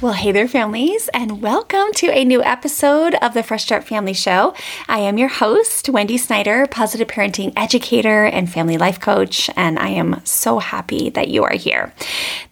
Well, hey there, families, and welcome to a new episode of the Fresh Start Family Show. I am your host, Wendy Snyder, positive parenting educator and family life coach, and I am so happy that you are here.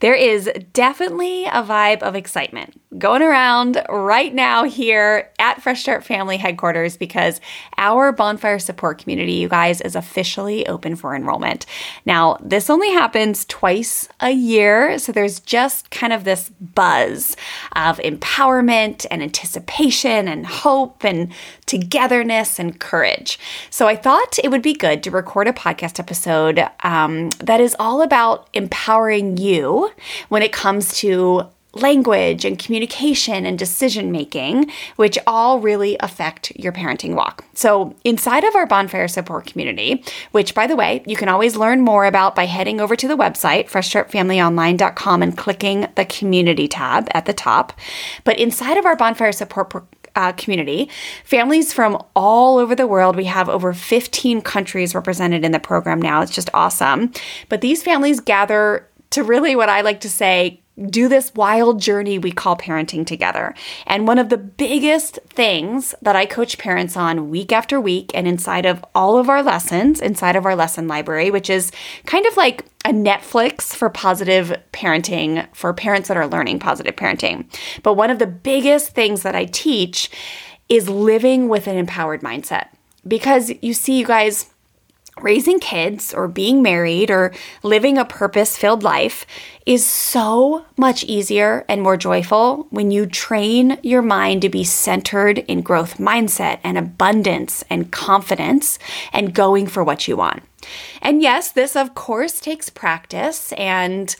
There is definitely a vibe of excitement going around right now here at Fresh Start Family headquarters because our bonfire support community, you guys, is officially open for enrollment. Now, this only happens twice a year, so there's just kind of this buzz of empowerment and anticipation and hope and togetherness and courage. So I thought it would be good to record a podcast episode um, that is all about empowering you when it comes to language and communication and decision making, which all really affect your parenting walk. So, inside of our bonfire support community, which by the way, you can always learn more about by heading over to the website, freshstartfamilyonline.com, and clicking the community tab at the top. But inside of our bonfire support uh, community, families from all over the world. We have over 15 countries represented in the program now. It's just awesome. But these families gather to really what I like to say do this wild journey we call parenting together. And one of the biggest things that I coach parents on week after week and inside of all of our lessons, inside of our lesson library, which is kind of like a Netflix for positive parenting for parents that are learning positive parenting. But one of the biggest things that I teach is living with an empowered mindset. Because you see, you guys, raising kids or being married or living a purpose filled life is so much easier and more joyful when you train your mind to be centered in growth mindset and abundance and confidence and going for what you want. And yes, this of course takes practice and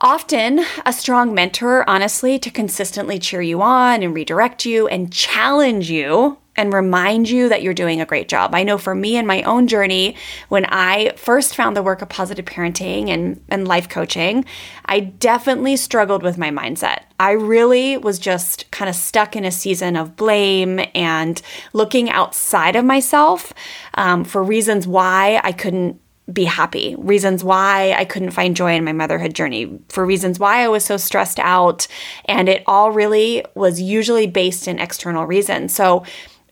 often a strong mentor, honestly, to consistently cheer you on and redirect you and challenge you and remind you that you're doing a great job. I know for me in my own journey, when I first found the work of positive parenting and, and life coaching, I definitely struggled with my mindset. I really was just kind of stuck in a season of blame and looking outside of myself um, for reasons why I couldn't be happy, reasons why I couldn't find joy in my motherhood journey, for reasons why I was so stressed out. And it all really was usually based in external reasons. So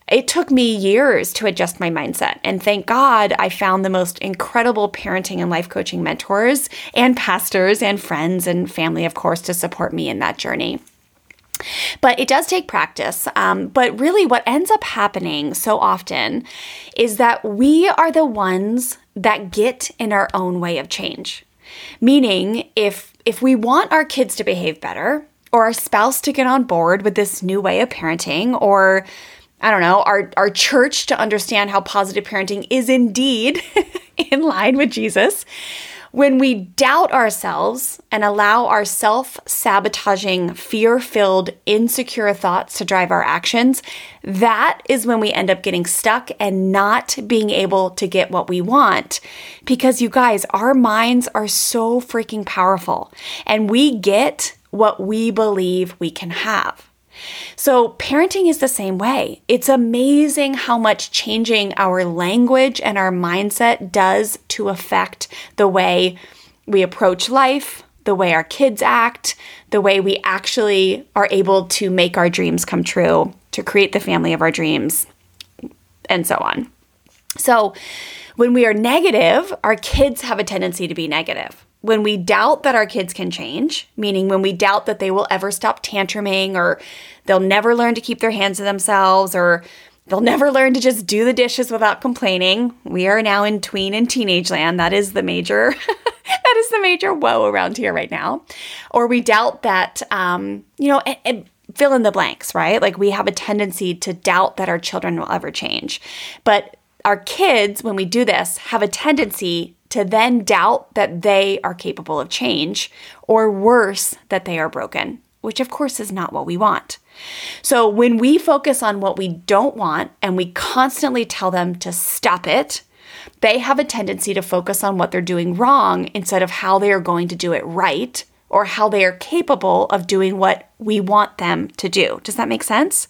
it took me years to adjust my mindset. And thank God I found the most incredible parenting and life coaching mentors and pastors and friends and family, of course, to support me in that journey. But it does take practice. Um, but really, what ends up happening so often is that we are the ones that get in our own way of change. Meaning, if if we want our kids to behave better, or our spouse to get on board with this new way of parenting, or I don't know, our, our church to understand how positive parenting is indeed in line with Jesus. When we doubt ourselves and allow our self sabotaging, fear filled, insecure thoughts to drive our actions, that is when we end up getting stuck and not being able to get what we want. Because you guys, our minds are so freaking powerful and we get what we believe we can have. So, parenting is the same way. It's amazing how much changing our language and our mindset does to affect the way we approach life, the way our kids act, the way we actually are able to make our dreams come true, to create the family of our dreams, and so on. So, when we are negative, our kids have a tendency to be negative when we doubt that our kids can change, meaning when we doubt that they will ever stop tantruming or they'll never learn to keep their hands to themselves or they'll never learn to just do the dishes without complaining. We are now in tween and teenage land. That is the major that is the major woe around here right now. Or we doubt that um, you know, and, and fill in the blanks, right? Like we have a tendency to doubt that our children will ever change. But our kids, when we do this, have a tendency to then doubt that they are capable of change, or worse, that they are broken, which of course is not what we want. So when we focus on what we don't want and we constantly tell them to stop it, they have a tendency to focus on what they're doing wrong instead of how they are going to do it right or how they are capable of doing what we want them to do. Does that make sense?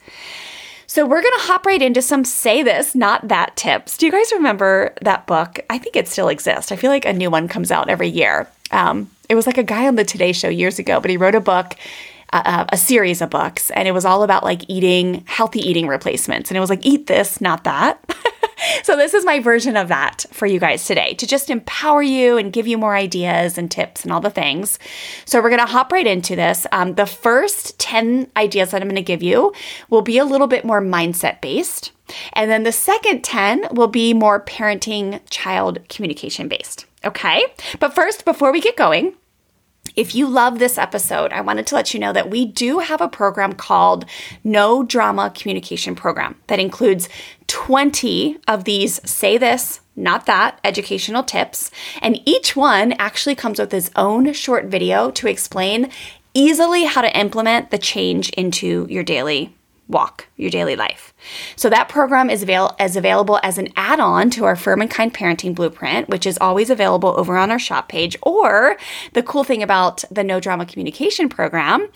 So, we're going to hop right into some say this, not that tips. Do you guys remember that book? I think it still exists. I feel like a new one comes out every year. Um, it was like a guy on the Today Show years ago, but he wrote a book uh, a series of books and it was all about like eating healthy eating replacements and it was like eat this not that so this is my version of that for you guys today to just empower you and give you more ideas and tips and all the things. So we're going to hop right into this. Um, the first 10 ideas that i'm going to give you will be a little bit more mindset based. And then the second 10 will be more parenting child communication based. Okay? But first before we get going if you love this episode, I wanted to let you know that we do have a program called No Drama Communication Program that includes 20 of these say this, not that educational tips. And each one actually comes with its own short video to explain easily how to implement the change into your daily walk your daily life. So that program is, avail- is available as an add-on to our Firm and Kind Parenting Blueprint, which is always available over on our shop page. Or the cool thing about the No Drama Communication program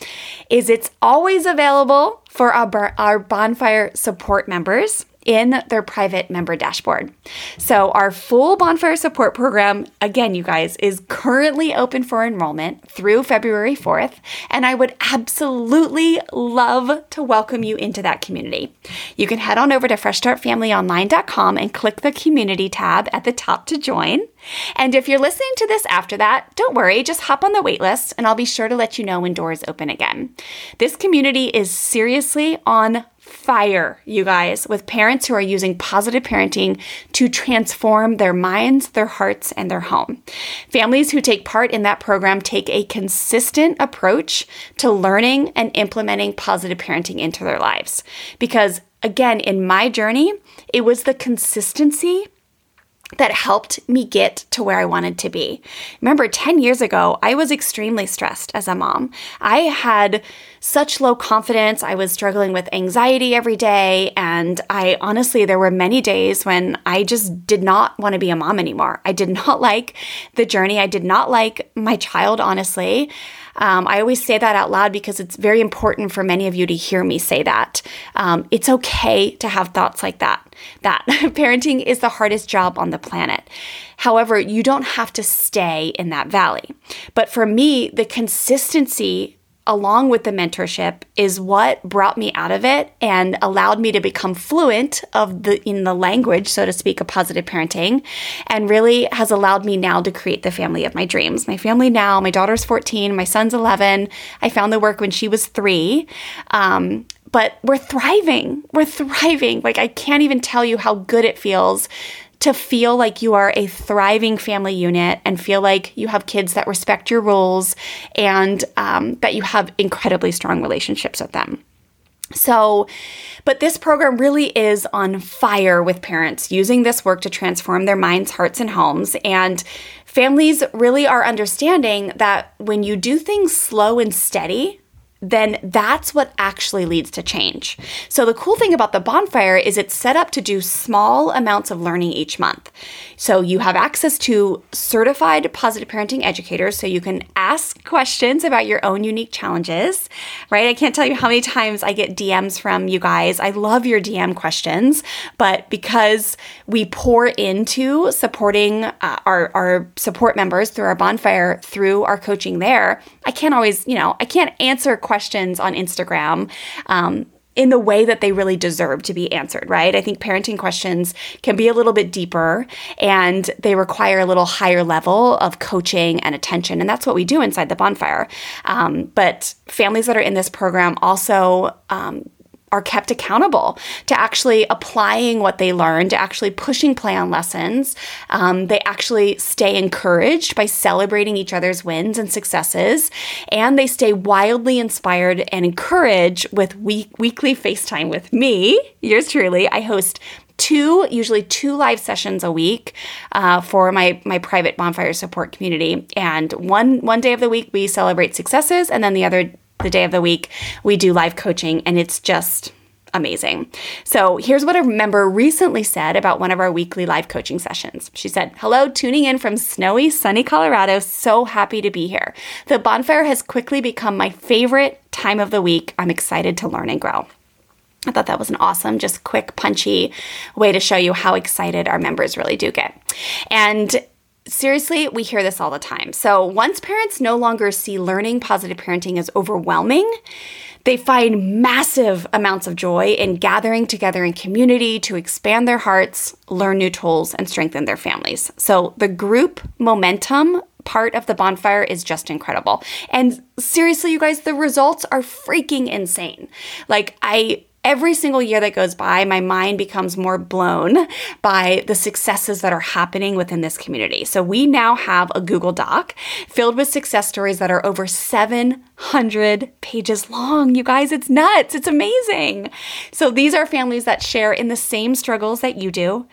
is it's always available for our, our bonfire support members in their private member dashboard. So, our full bonfire support program, again, you guys, is currently open for enrollment through February 4th, and I would absolutely love to welcome you into that community. You can head on over to freshstartfamilyonline.com and click the community tab at the top to join. And if you're listening to this after that, don't worry, just hop on the waitlist and I'll be sure to let you know when doors open again. This community is seriously on fire, you guys, with parents who are using positive parenting to transform their minds, their hearts, and their home. Families who take part in that program take a consistent approach to learning and implementing positive parenting into their lives. Because again, in my journey, it was the consistency that helped me get to where I wanted to be. Remember, 10 years ago, I was extremely stressed as a mom. I had such low confidence. I was struggling with anxiety every day. And I honestly, there were many days when I just did not want to be a mom anymore. I did not like the journey. I did not like my child, honestly. Um, I always say that out loud because it's very important for many of you to hear me say that. Um, it's okay to have thoughts like that. That parenting is the hardest job on the planet. However, you don't have to stay in that valley. But for me, the consistency along with the mentorship is what brought me out of it and allowed me to become fluent of the in the language so to speak of positive parenting and really has allowed me now to create the family of my dreams. My family now my daughter's 14 my son's 11 i found the work when she was three. Um, but we're thriving. We're thriving. Like i can't even tell you how good it feels to feel like you are a thriving family unit and feel like you have kids that respect your rules and um, that you have incredibly strong relationships with them. So, but this program really is on fire with parents using this work to transform their minds, hearts, and homes. And families really are understanding that when you do things slow and steady, then that's what actually leads to change. So, the cool thing about the bonfire is it's set up to do small amounts of learning each month. So, you have access to certified positive parenting educators, so you can ask questions about your own unique challenges, right? I can't tell you how many times I get DMs from you guys. I love your DM questions, but because we pour into supporting uh, our, our support members through our bonfire, through our coaching there, I can't always, you know, I can't answer questions on Instagram. Um, in the way that they really deserve to be answered, right? I think parenting questions can be a little bit deeper and they require a little higher level of coaching and attention. And that's what we do inside the bonfire. Um, but families that are in this program also um, are kept accountable to actually applying what they learned, to actually pushing play on lessons. Um, they actually stay encouraged by celebrating each other's wins and successes, and they stay wildly inspired and encouraged with week- weekly FaceTime with me, yours truly. I host two, usually two live sessions a week uh, for my my private bonfire support community. And one one day of the week we celebrate successes, and then the other the day of the week, we do live coaching, and it's just amazing. So here's what a member recently said about one of our weekly live coaching sessions. She said, Hello, tuning in from snowy, sunny Colorado. So happy to be here. The bonfire has quickly become my favorite time of the week. I'm excited to learn and grow. I thought that was an awesome, just quick, punchy way to show you how excited our members really do get. And seriously, we hear this all the time. So once parents no longer see learning positive parenting as overwhelming, they find massive amounts of joy in gathering together in community to expand their hearts, learn new tools, and strengthen their families. So the group momentum part of the bonfire is just incredible. And seriously, you guys, the results are freaking insane. Like, I every single year that goes by, my mind becomes more blown by the successes that are happening within this community. So we now have a Google Doc filled with success stories that are over 700 pages long. You guys, it's nuts. It's amazing. So these are families that share in the same struggles that you do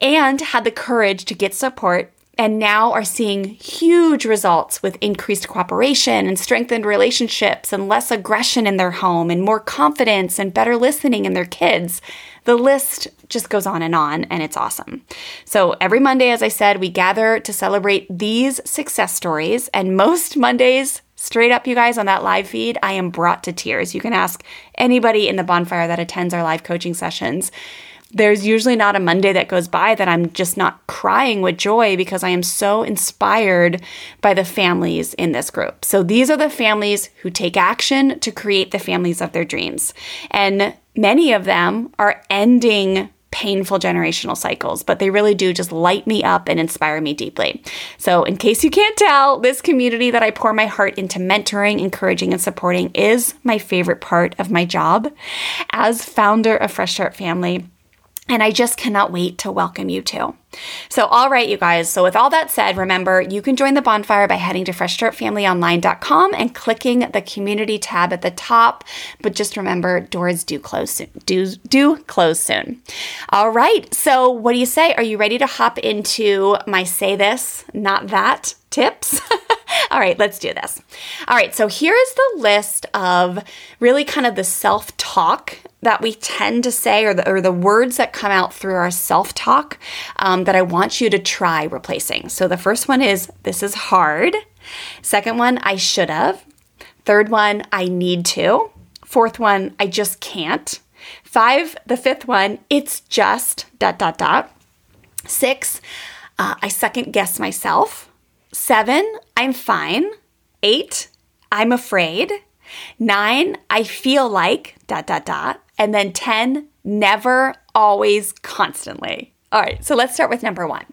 and had the courage to get support and now are seeing huge results with increased cooperation and strengthened relationships and less aggression in their home and more confidence and better listening in their kids. The list just goes on and on, and it's awesome. So, every Monday, as I said, we gather to celebrate these success stories. And most Mondays, straight up, you guys, on that live feed, I am brought to tears. You can ask anybody in the bonfire that attends our live coaching sessions there's usually not a Monday that goes by that I'm just not crying with joy because I am so inspired by the families in this group. So these are the families who take action to create the families of their dreams. And many of them are ending painful generational cycles, but they really do just light me up and inspire me deeply. So, in case you can't tell, this community that I pour my heart into mentoring, encouraging, and supporting is my favorite part of my job as founder of Fresh Start Family. And I just cannot wait to welcome you too. So, all right, you guys. So, with all that said, remember you can join the bonfire by heading to freshstartfamilyonline.com and clicking the community tab at the top. But just remember, doors do close soon. Do do close soon. All right. So, what do you say? Are you ready to hop into my say this, not that tips? All right, let's do this. All right, so here is the list of really kind of the self talk that we tend to say, or the, or the words that come out through our self talk um, that I want you to try replacing. So the first one is, This is hard. Second one, I should have. Third one, I need to. Fourth one, I just can't. Five, the fifth one, it's just dot dot dot. Six, uh, I second guess myself. Seven, I'm fine. Eight, I'm afraid. Nine, I feel like dot dot dot. And then 10, never, always, constantly. All right, so let's start with number one.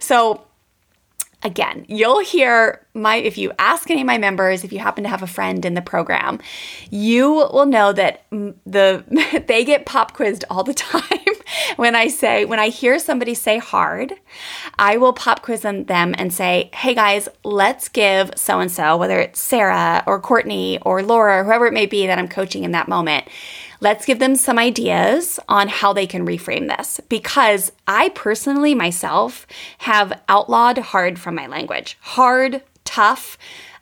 So again, you'll hear my, if you ask any of my members, if you happen to have a friend in the program, you will know that the, they get pop quizzed all the time when I say, when I hear somebody say hard, I will pop quiz them and say, hey guys, let's give so and so, whether it's Sarah or Courtney or Laura, or whoever it may be that I'm coaching in that moment, let's give them some ideas on how they can reframe this because I personally myself have outlawed hard from my language. Hard, tough.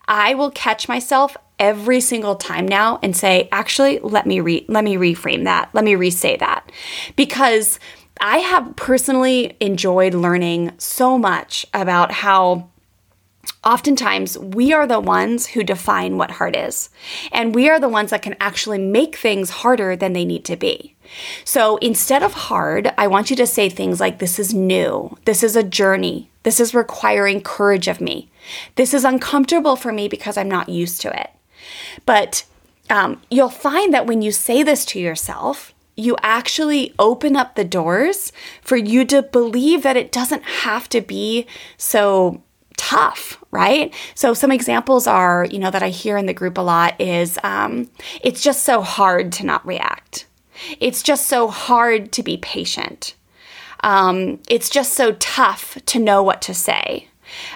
I will catch myself every single time now and say, actually, let me re- let me reframe that. Let me resay that. Because I have personally enjoyed learning so much about how Oftentimes, we are the ones who define what hard is, and we are the ones that can actually make things harder than they need to be. So instead of hard, I want you to say things like, This is new, this is a journey, this is requiring courage of me, this is uncomfortable for me because I'm not used to it. But um, you'll find that when you say this to yourself, you actually open up the doors for you to believe that it doesn't have to be so tough, right? So some examples are, you know, that I hear in the group a lot is um, it's just so hard to not react. It's just so hard to be patient. Um, it's just so tough to know what to say.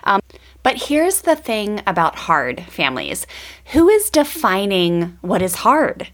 Um, but here's the thing about hard families who is defining what is hard?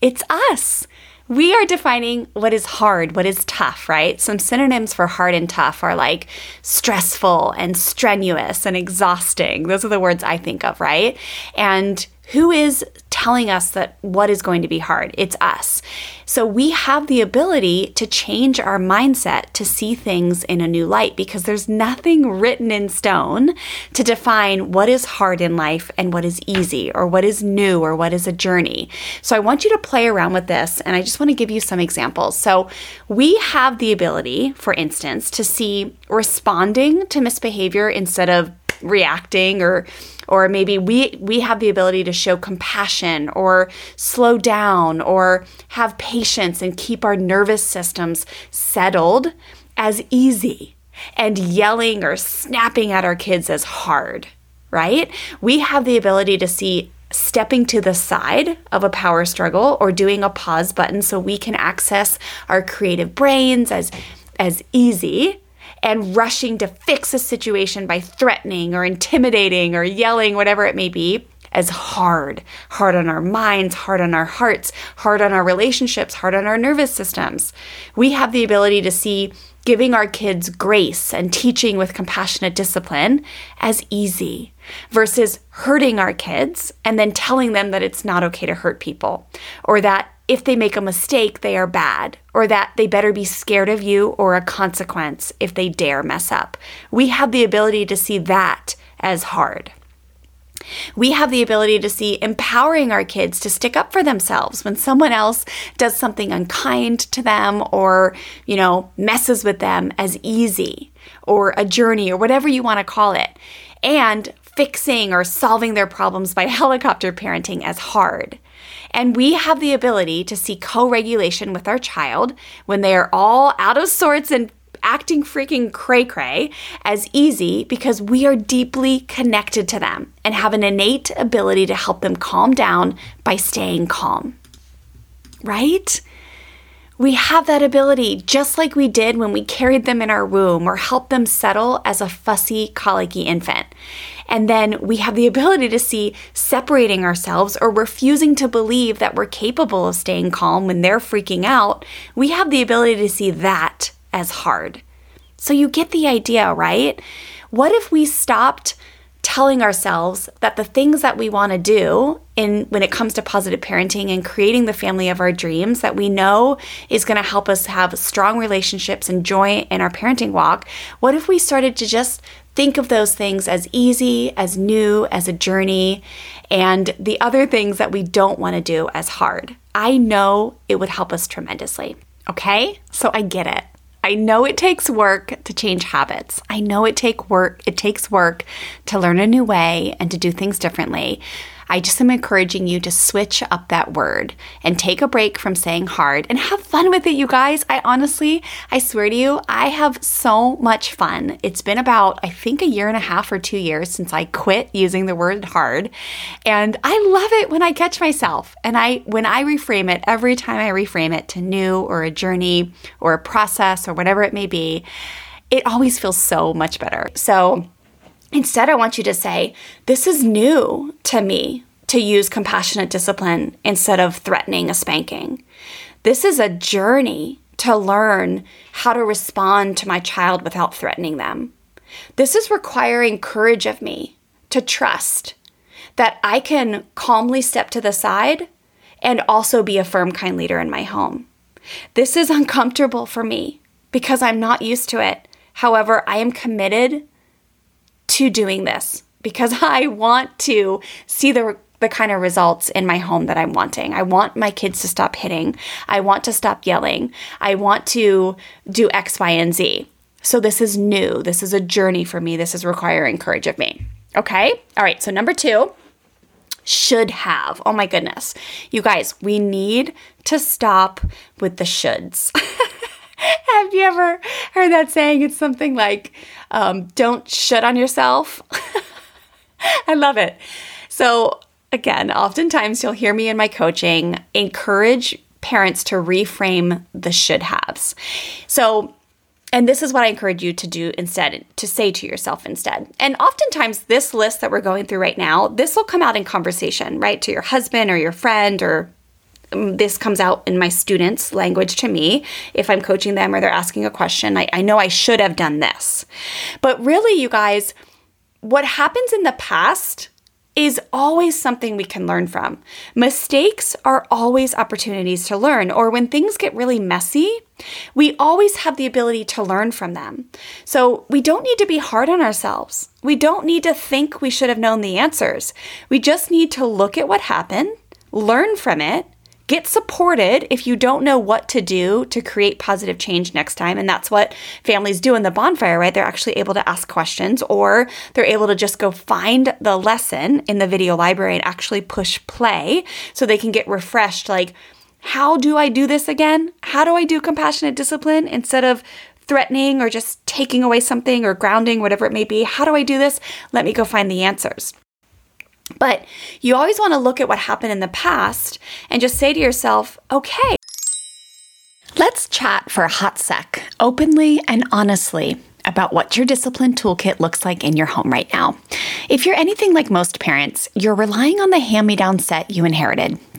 It's us we are defining what is hard, what is tough, right? Some synonyms for hard and tough are like stressful and strenuous and exhausting. Those are the words I think of, right? And who is telling us that what is going to be hard? It's us. So we have the ability to change our mindset to see things in a new light because there's nothing written in stone to define what is hard in life and what is easy or what is new or what is a journey. So I want you to play around with this and I just want to give you some examples. So we have the ability, for instance, to see responding to misbehavior instead of reacting or or maybe we we have the ability to show compassion or slow down or have patience and keep our nervous systems settled as easy and yelling or snapping at our kids as hard right? We have the ability to see stepping to the side of a power struggle or doing a pause button so we can access our creative brains as as easy and rushing to fix a situation by threatening or intimidating or yelling, whatever it may be, as hard. Hard on our minds, hard on our hearts, hard on our relationships, hard on our nervous systems. We have the ability to see giving our kids grace and teaching with compassionate discipline as easy versus hurting our kids and then telling them that it's not okay to hurt people or that if they make a mistake, they are bad, or that they better be scared of you or a consequence if they dare mess up. We have the ability to see that as hard. We have the ability to see empowering our kids to stick up for themselves when someone else does something unkind to them or, you know, messes with them as easy or a journey or whatever you want to call it. And fixing or solving their problems by helicopter parenting as hard. And we have the ability to see co regulation with our child when they are all out of sorts and acting freaking cray cray as easy because we are deeply connected to them and have an innate ability to help them calm down by staying calm. Right? We have that ability just like we did when we carried them in our womb or helped them settle as a fussy, colicky infant. And then we have the ability to see separating ourselves or refusing to believe that we're capable of staying calm when they're freaking out. We have the ability to see that as hard. So you get the idea, right? What if we stopped telling ourselves that the things that we want to do in when it comes to positive parenting and creating the family of our dreams that we know is going to help us have strong relationships and joy in our parenting walk what if we started to just think of those things as easy as new as a journey and the other things that we don't want to do as hard? I know it would help us tremendously okay? So i get it I know it takes work to change habits. I know it take work it takes work to learn a new way and to do things differently. I just am encouraging you to switch up that word and take a break from saying hard and have fun with it, you guys. I honestly, I swear to you, I have so much fun. It's been about, I think, a year and a half or two years since I quit using the word hard. And I love it when I catch myself. And I, when I reframe it, every time I reframe it to new or a journey or a process or whatever it may be, it always feels so much better. So, Instead, I want you to say, This is new to me to use compassionate discipline instead of threatening a spanking. This is a journey to learn how to respond to my child without threatening them. This is requiring courage of me to trust that I can calmly step to the side and also be a firm, kind leader in my home. This is uncomfortable for me because I'm not used to it. However, I am committed to doing this because I want to see the the kind of results in my home that I'm wanting. I want my kids to stop hitting. I want to stop yelling. I want to do X, Y, and Z. So this is new. This is a journey for me. This is requiring courage of me. Okay? All right. So number 2, Should have. Oh my goodness. You guys, we need to stop with the shoulds. have you ever heard that saying? It's something like, um, don't shut on yourself. I love it. So, again, oftentimes you'll hear me in my coaching encourage parents to reframe the should haves. So, and this is what I encourage you to do instead, to say to yourself instead. And oftentimes, this list that we're going through right now, this will come out in conversation, right? To your husband or your friend, or this comes out in my students' language to me if I'm coaching them or they're asking a question. I, I know I should have done this. But really, you guys, what happens in the past is always something we can learn from. Mistakes are always opportunities to learn, or when things get really messy, we always have the ability to learn from them. So we don't need to be hard on ourselves. We don't need to think we should have known the answers. We just need to look at what happened, learn from it, Get supported if you don't know what to do to create positive change next time. And that's what families do in the bonfire, right? They're actually able to ask questions or they're able to just go find the lesson in the video library and actually push play so they can get refreshed. Like, how do I do this again? How do I do compassionate discipline instead of threatening or just taking away something or grounding, whatever it may be? How do I do this? Let me go find the answers. But you always want to look at what happened in the past and just say to yourself, okay, let's chat for a hot sec, openly and honestly, about what your discipline toolkit looks like in your home right now. If you're anything like most parents, you're relying on the hand me down set you inherited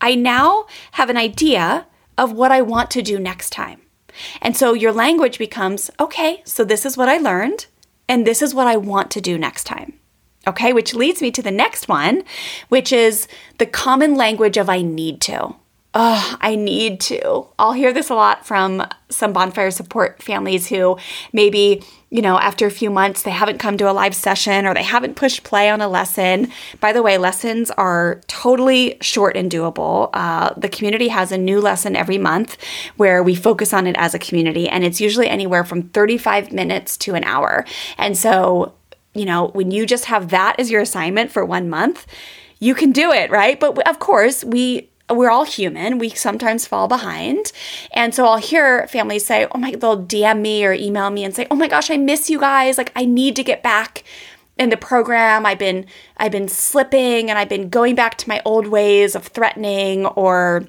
I now have an idea of what I want to do next time. And so your language becomes okay, so this is what I learned, and this is what I want to do next time. Okay, which leads me to the next one, which is the common language of I need to oh, I need to. I'll hear this a lot from some bonfire support families who maybe, you know, after a few months, they haven't come to a live session or they haven't pushed play on a lesson. By the way, lessons are totally short and doable. Uh, the community has a new lesson every month where we focus on it as a community, and it's usually anywhere from 35 minutes to an hour. And so, you know, when you just have that as your assignment for one month, you can do it, right? But of course, we we're all human. We sometimes fall behind. And so I'll hear families say, oh my, they'll DM me or email me and say, oh my gosh, I miss you guys. Like, I need to get back in the program I've been I've been slipping and I've been going back to my old ways of threatening or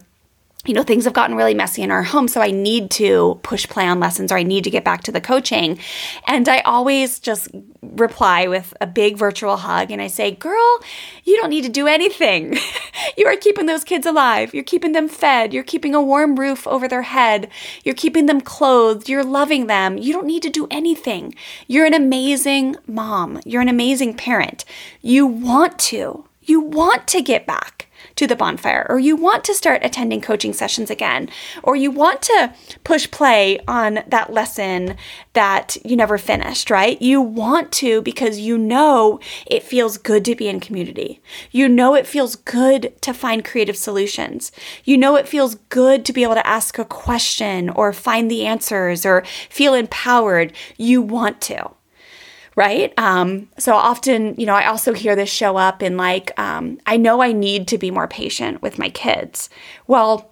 you know, things have gotten really messy in our home, so I need to push play on lessons or I need to get back to the coaching. And I always just reply with a big virtual hug and I say, Girl, you don't need to do anything. you are keeping those kids alive. You're keeping them fed. You're keeping a warm roof over their head. You're keeping them clothed. You're loving them. You don't need to do anything. You're an amazing mom. You're an amazing parent. You want to. You want to get back to the bonfire, or you want to start attending coaching sessions again, or you want to push play on that lesson that you never finished, right? You want to because you know it feels good to be in community. You know it feels good to find creative solutions. You know it feels good to be able to ask a question or find the answers or feel empowered. You want to right? Um, so often, you know, I also hear this show up in like, um, I know I need to be more patient with my kids. Well,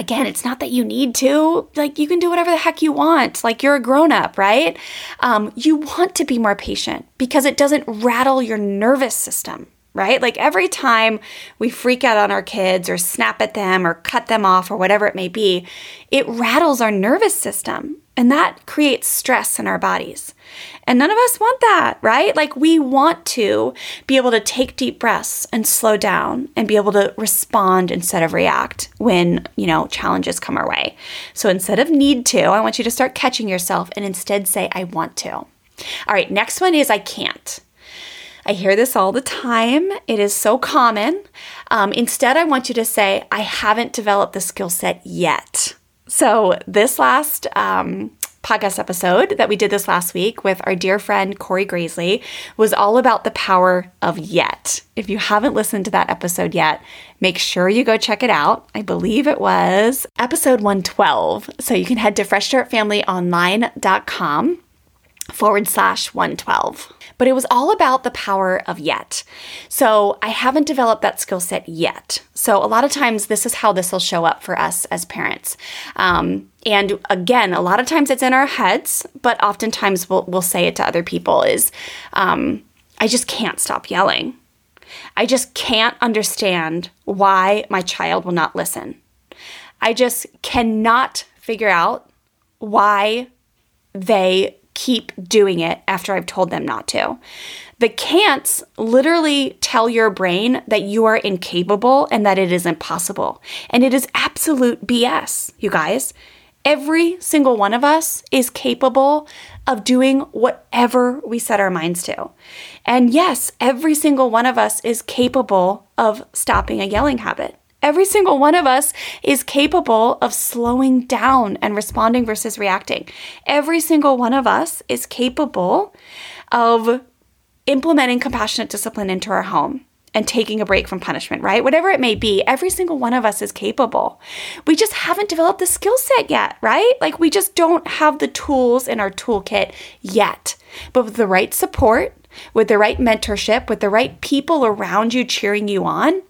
again, it's not that you need to. Like, you can do whatever the heck you want. Like, you're a grown up, right? Um, you want to be more patient because it doesn't rattle your nervous system, right? Like, every time we freak out on our kids or snap at them or cut them off or whatever it may be, it rattles our nervous system. And that creates stress in our bodies. And none of us want that, right? Like we want to be able to take deep breaths and slow down and be able to respond instead of react when, you know, challenges come our way. So instead of need to, I want you to start catching yourself and instead say, I want to. All right, next one is I can't. I hear this all the time. It is so common. Um, instead, I want you to say, I haven't developed the skill set yet. So, this last um, podcast episode that we did this last week with our dear friend Corey Graysley was all about the power of yet. If you haven't listened to that episode yet, make sure you go check it out. I believe it was episode 112. So you can head to freshstartfamilyonline.com forward slash 112 but it was all about the power of yet. So I haven't developed that skill set yet. So a lot of times, this is how this will show up for us as parents. Um, and again, a lot of times it's in our heads, but oftentimes we'll, we'll say it to other people is, um, I just can't stop yelling. I just can't understand why my child will not listen. I just cannot figure out why they keep doing it after I've told them not to. The can'ts literally tell your brain that you are incapable and that it is impossible. And it is absolute BS, you guys. Every single one of us is capable of doing whatever we set our minds to. And yes, every single one of us is capable of stopping a yelling habit. Every single one of us is capable of slowing down and responding versus reacting. Every single one of us is capable of implementing compassionate discipline into our home and taking a break from punishment, right? Whatever it may be, every single one of us is capable. We just haven't developed the skill set yet, right? Like we just don't have the tools in our toolkit yet. But with the right support, with the right mentorship, with the right people around you cheering you on,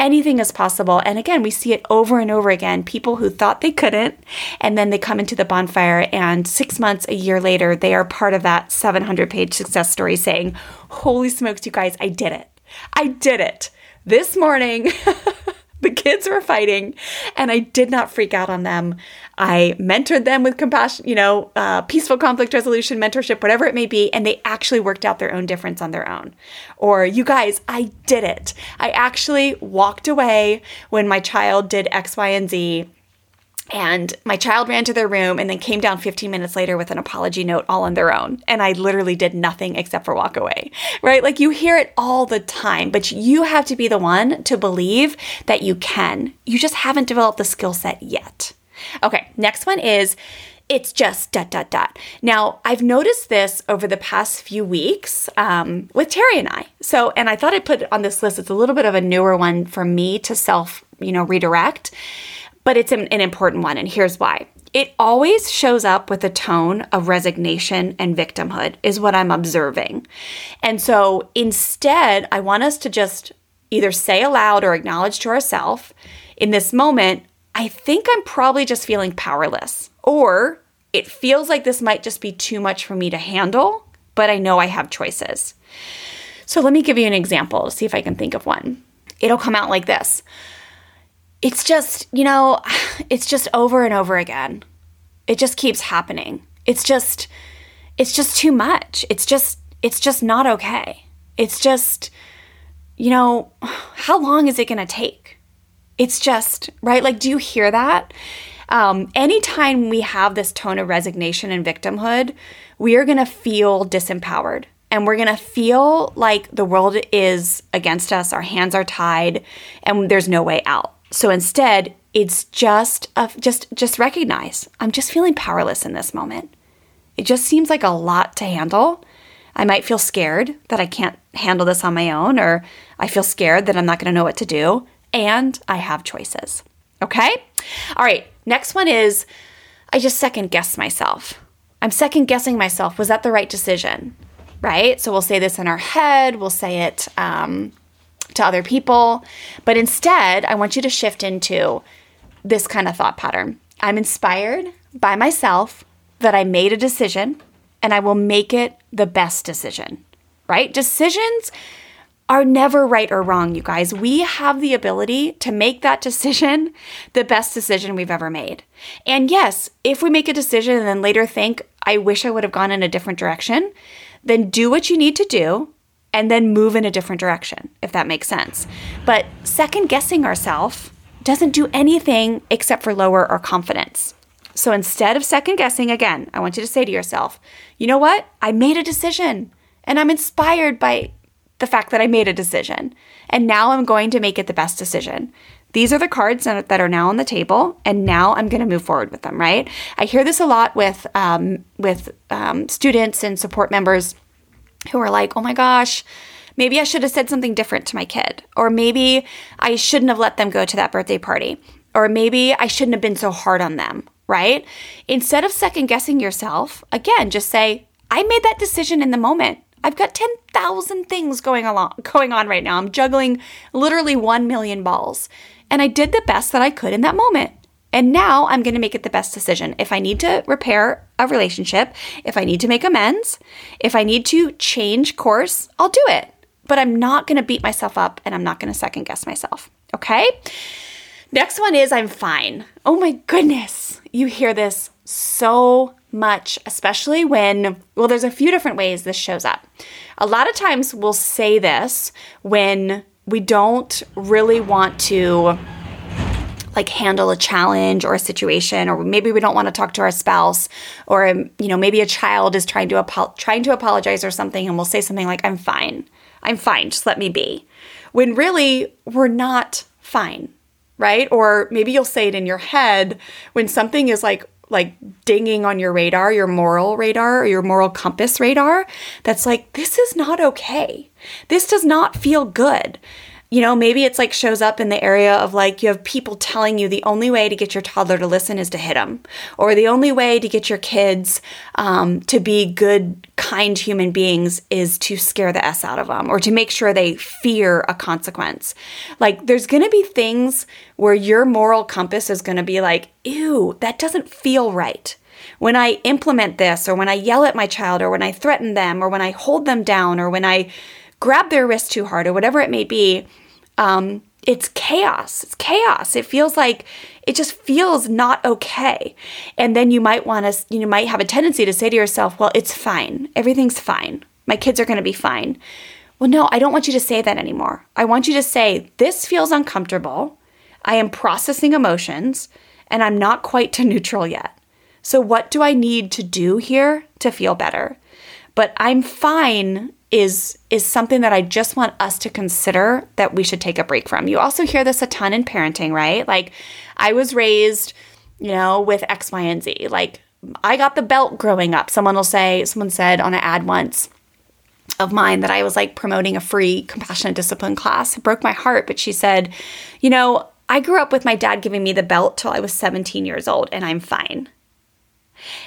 anything is possible. And again, we see it over and over again. People who thought they couldn't, and then they come into the bonfire, and six months, a year later, they are part of that 700 page success story saying, Holy smokes, you guys, I did it. I did it. This morning, the kids were fighting, and I did not freak out on them. I mentored them with compassion, you know, uh, peaceful conflict resolution, mentorship, whatever it may be, and they actually worked out their own difference on their own. Or, you guys, I did it. I actually walked away when my child did X, Y, and Z. And my child ran to their room and then came down 15 minutes later with an apology note all on their own. And I literally did nothing except for walk away, right? Like you hear it all the time, but you have to be the one to believe that you can. You just haven't developed the skill set yet. Okay, next one is it's just dot dot dot. Now, I've noticed this over the past few weeks um, with Terry and I. So, and I thought I'd put it on this list. It's a little bit of a newer one for me to self, you know, redirect, but it's an, an important one. And here's why. It always shows up with a tone of resignation and victimhood, is what I'm observing. And so instead, I want us to just either say aloud or acknowledge to ourselves in this moment, I think I'm probably just feeling powerless. Or it feels like this might just be too much for me to handle, but I know I have choices. So let me give you an example, see if I can think of one. It'll come out like this. It's just, you know, it's just over and over again. It just keeps happening. It's just it's just too much. It's just it's just not okay. It's just you know, how long is it going to take? It's just, right? Like, do you hear that? Um, anytime we have this tone of resignation and victimhood, we are going to feel disempowered and we're going to feel like the world is against us, our hands are tied, and there's no way out. So instead, it's just a, just just recognize I'm just feeling powerless in this moment. It just seems like a lot to handle. I might feel scared that I can't handle this on my own, or I feel scared that I'm not going to know what to do and I have choices. Okay? All right, next one is I just second guess myself. I'm second guessing myself. Was that the right decision? Right? So we'll say this in our head, we'll say it um, to other people. But instead, I want you to shift into this kind of thought pattern. I'm inspired by myself that I made a decision and I will make it the best decision, right? Decisions are never right or wrong, you guys. We have the ability to make that decision the best decision we've ever made. And yes, if we make a decision and then later think, I wish I would have gone in a different direction, then do what you need to do and then move in a different direction, if that makes sense. But second guessing ourselves doesn't do anything except for lower our confidence. So instead of second guessing again, I want you to say to yourself, you know what? I made a decision and I'm inspired by the fact that I made a decision. And now I'm going to make it the best decision. These are the cards that are now on the table, and now I'm going to move forward with them. Right? I hear this a lot with um, with um, students and support members who are like, "Oh my gosh, maybe I should have said something different to my kid, or maybe I shouldn't have let them go to that birthday party, or maybe I shouldn't have been so hard on them." Right? Instead of second guessing yourself, again, just say, "I made that decision in the moment." I've got 10,000 things going along going on right now. I'm juggling literally 1 million balls. And I did the best that I could in that moment. And now I'm going to make it the best decision. If I need to repair a relationship, if I need to make amends, if I need to change course, I'll do it. But I'm not going to beat myself up and I'm not going to second guess myself. Okay? Next one is I'm fine. Oh my goodness. You hear this so much, especially when, well, there's a few different ways this shows up. A lot of times we'll say this when we don't really want to like handle a challenge or a situation or maybe we don't want to talk to our spouse or you know maybe a child is trying to apo- trying to apologize or something and we'll say something like I'm fine. I'm fine, just let me be. When really we're not fine, right? Or maybe you'll say it in your head when something is like like dinging on your radar, your moral radar or your moral compass radar, that's like, this is not okay. This does not feel good you know, maybe it's like shows up in the area of like you have people telling you the only way to get your toddler to listen is to hit them, or the only way to get your kids um, to be good, kind human beings is to scare the S out of them or to make sure they fear a consequence. Like there's going to be things where your moral compass is going to be like, ew, that doesn't feel right when I implement this, or when I yell at my child, or when I threaten them, or when I hold them down, or when I grab their wrist too hard, or whatever it may be, um, it's chaos. It's chaos. It feels like it just feels not okay. And then you might want to, you might have a tendency to say to yourself, well, it's fine. Everything's fine. My kids are going to be fine. Well, no, I don't want you to say that anymore. I want you to say, this feels uncomfortable. I am processing emotions and I'm not quite to neutral yet. So, what do I need to do here to feel better? But I'm fine is is something that I just want us to consider that we should take a break from. You also hear this a ton in parenting, right? Like I was raised, you know, with X, Y, and Z. Like I got the belt growing up. Someone will say, someone said on an ad once of mine that I was like promoting a free compassionate discipline class. It broke my heart, but she said, you know, I grew up with my dad giving me the belt till I was 17 years old and I'm fine.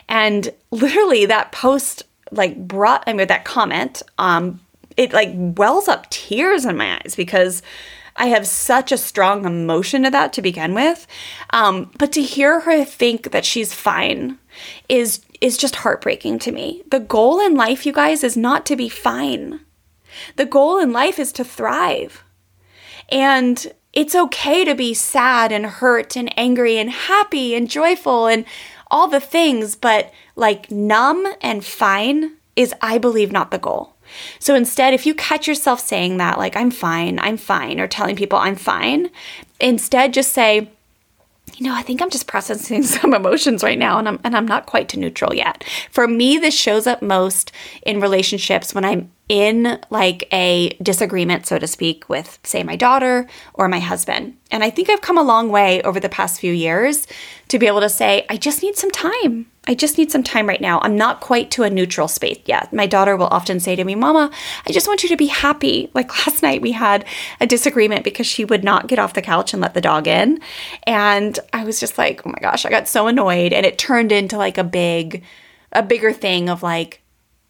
And literally that post like brought I mean that comment um it like wells up tears in my eyes because I have such a strong emotion to that to begin with. Um, but to hear her think that she's fine is is just heartbreaking to me. The goal in life, you guys, is not to be fine. The goal in life is to thrive. And it's okay to be sad and hurt and angry and happy and joyful and all the things, but like numb and fine is, I believe, not the goal. So instead, if you catch yourself saying that, like, I'm fine, I'm fine, or telling people I'm fine, instead just say, you know, I think I'm just processing some emotions right now and I'm and I'm not quite to neutral yet. For me, this shows up most in relationships when I'm in like a disagreement, so to speak, with say my daughter or my husband. And I think I've come a long way over the past few years to be able to say, I just need some time. I just need some time right now. I'm not quite to a neutral space yet. My daughter will often say to me, Mama, I just want you to be happy. Like last night, we had a disagreement because she would not get off the couch and let the dog in. And I was just like, oh my gosh, I got so annoyed. And it turned into like a big, a bigger thing of like,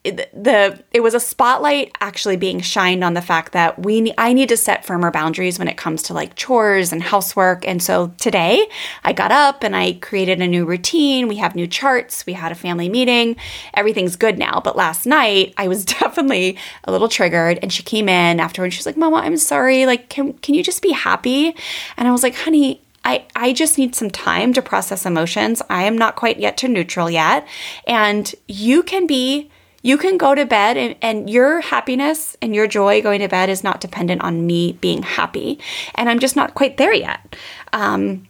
the it was a spotlight actually being shined on the fact that we I need to set firmer boundaries when it comes to like chores and housework. And so today I got up and I created a new routine. We have new charts. We had a family meeting. Everything's good now. But last night I was definitely a little triggered and she came in afterwards. She's like, "Mama, I'm sorry. Like can can you just be happy?" And I was like, "Honey, I, I just need some time to process emotions. I am not quite yet to neutral yet. And you can be you can go to bed and, and your happiness and your joy going to bed is not dependent on me being happy. And I'm just not quite there yet. Um,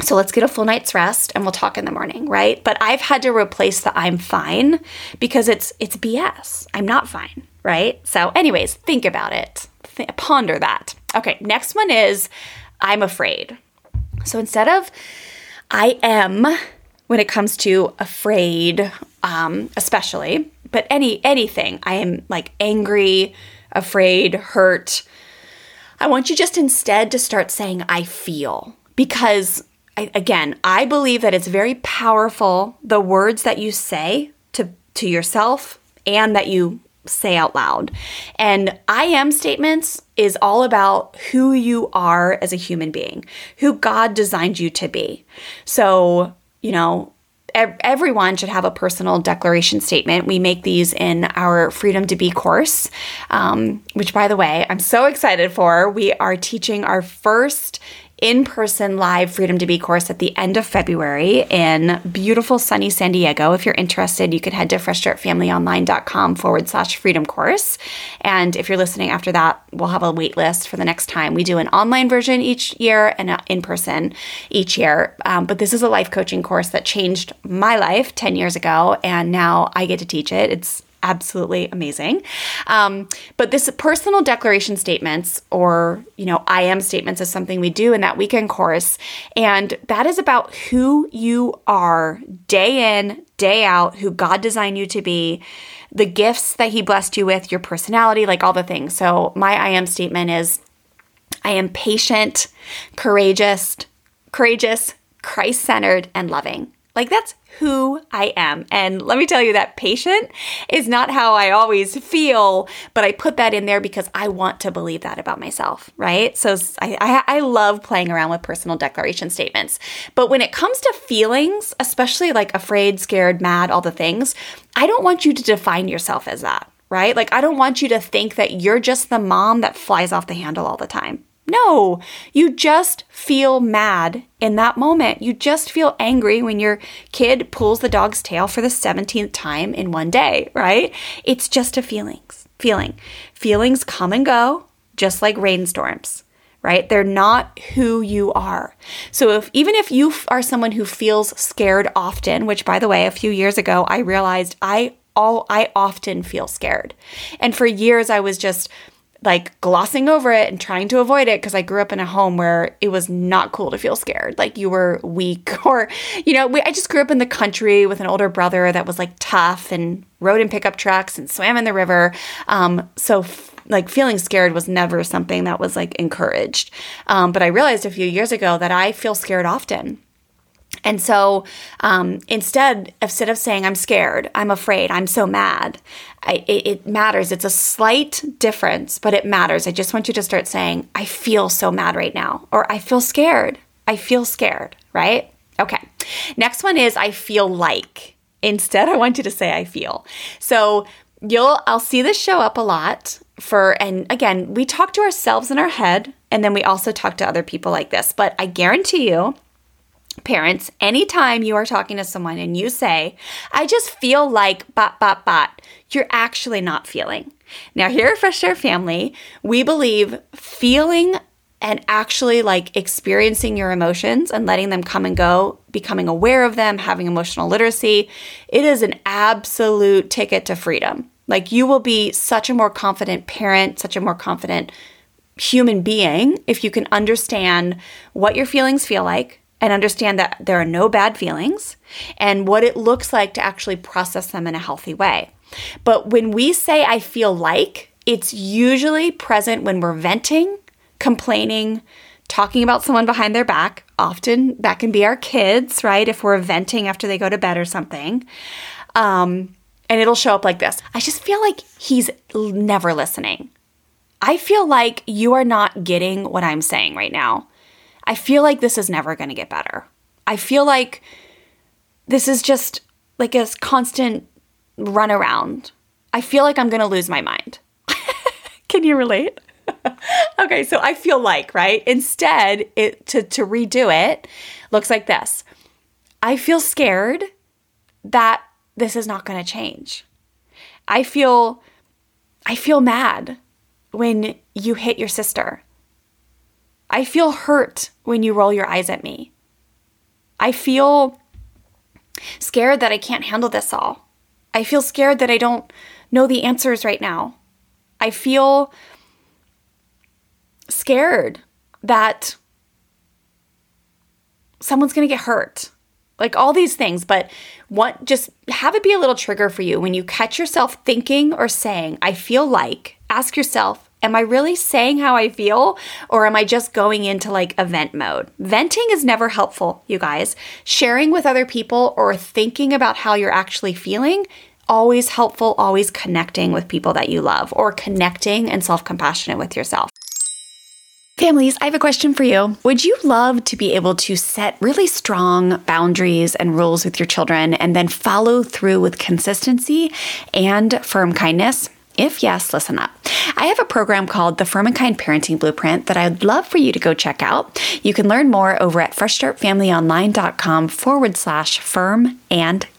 so let's get a full night's rest and we'll talk in the morning, right? But I've had to replace the I'm fine because it's it's BS. I'm not fine, right? So anyways, think about it. Th- ponder that. Okay, next one is I'm afraid. So instead of I am when it comes to afraid, um, especially, but any anything. I am like angry, afraid, hurt. I want you just instead to start saying I feel because I, again, I believe that it's very powerful the words that you say to to yourself and that you say out loud. And I am statements is all about who you are as a human being, who God designed you to be. So, you know, everyone should have a personal declaration statement. We make these in our Freedom to Be course, um, which, by the way, I'm so excited for. We are teaching our first in person live Freedom to Be course at the end of February in beautiful sunny San Diego. If you're interested, you could head to freshstartfamilyonline.com forward slash freedom course. And if you're listening after that, we'll have a wait list for the next time. We do an online version each year and in person each year. Um, but this is a life coaching course that changed my life 10 years ago. And now I get to teach it. It's absolutely amazing. Um, but this personal declaration statements or, you know, I am statements is something we do in that weekend course. And that is about who you are day in, day out, who God designed you to be, the gifts that He blessed you with, your personality, like all the things. So my I am statement is I am patient, courageous, courageous, Christ centered, and loving. Like that's who I am. And let me tell you that patient is not how I always feel, but I put that in there because I want to believe that about myself, right? So I, I, I love playing around with personal declaration statements. But when it comes to feelings, especially like afraid, scared, mad, all the things, I don't want you to define yourself as that, right? Like I don't want you to think that you're just the mom that flies off the handle all the time. No, you just feel mad in that moment. You just feel angry when your kid pulls the dog's tail for the 17th time in one day, right? It's just a feelings, feeling. Feelings come and go just like rainstorms, right? They're not who you are. So if even if you are someone who feels scared often, which by the way, a few years ago I realized I all I often feel scared. And for years I was just like glossing over it and trying to avoid it because I grew up in a home where it was not cool to feel scared. Like you were weak, or, you know, we, I just grew up in the country with an older brother that was like tough and rode in pickup trucks and swam in the river. Um, so, f- like feeling scared was never something that was like encouraged. Um, but I realized a few years ago that I feel scared often. And so um, instead, instead of saying, I'm scared, I'm afraid, I'm so mad, I, it, it, matters. It's a slight difference, but it matters. I just want you to start saying, I feel so mad right now, or I feel scared. I feel scared, right? Okay. Next one is, I feel like. Instead, I want you to say, I feel. So you'll, I'll see this show up a lot for, and again, we talk to ourselves in our head, and then we also talk to other people like this. But I guarantee you, parents, anytime you are talking to someone and you say, I just feel like bot, bot, bot, you're actually not feeling. Now, here at Fresh Start Family, we believe feeling and actually like experiencing your emotions and letting them come and go, becoming aware of them, having emotional literacy, it is an absolute ticket to freedom. Like you will be such a more confident parent, such a more confident human being if you can understand what your feelings feel like and understand that there are no bad feelings and what it looks like to actually process them in a healthy way. But when we say I feel like, it's usually present when we're venting complaining, talking about someone behind their back. Often that can be our kids, right? If we're venting after they go to bed or something. Um, and it'll show up like this I just feel like he's never listening. I feel like you are not getting what I'm saying right now. I feel like this is never going to get better. I feel like this is just like a constant run around. I feel like I'm going to lose my mind. Can you relate? okay, so I feel like, right? Instead, it to, to redo it looks like this. I feel scared that this is not going to change. I feel I feel mad when you hit your sister. I feel hurt when you roll your eyes at me. I feel scared that I can't handle this all. I feel scared that I don't know the answers right now. I feel scared that someone's going to get hurt. Like all these things, but what just have it be a little trigger for you when you catch yourself thinking or saying, I feel like, ask yourself, am I really saying how I feel or am I just going into like event mode? Venting is never helpful, you guys. Sharing with other people or thinking about how you're actually feeling always helpful, always connecting with people that you love or connecting and self compassionate with yourself. Families, I have a question for you. Would you love to be able to set really strong boundaries and rules with your children and then follow through with consistency and firm kindness? If yes, listen up. I have a program called the Firm and Kind Parenting Blueprint that I'd love for you to go check out. You can learn more over at freshstartfamilyonline.com forward slash firm and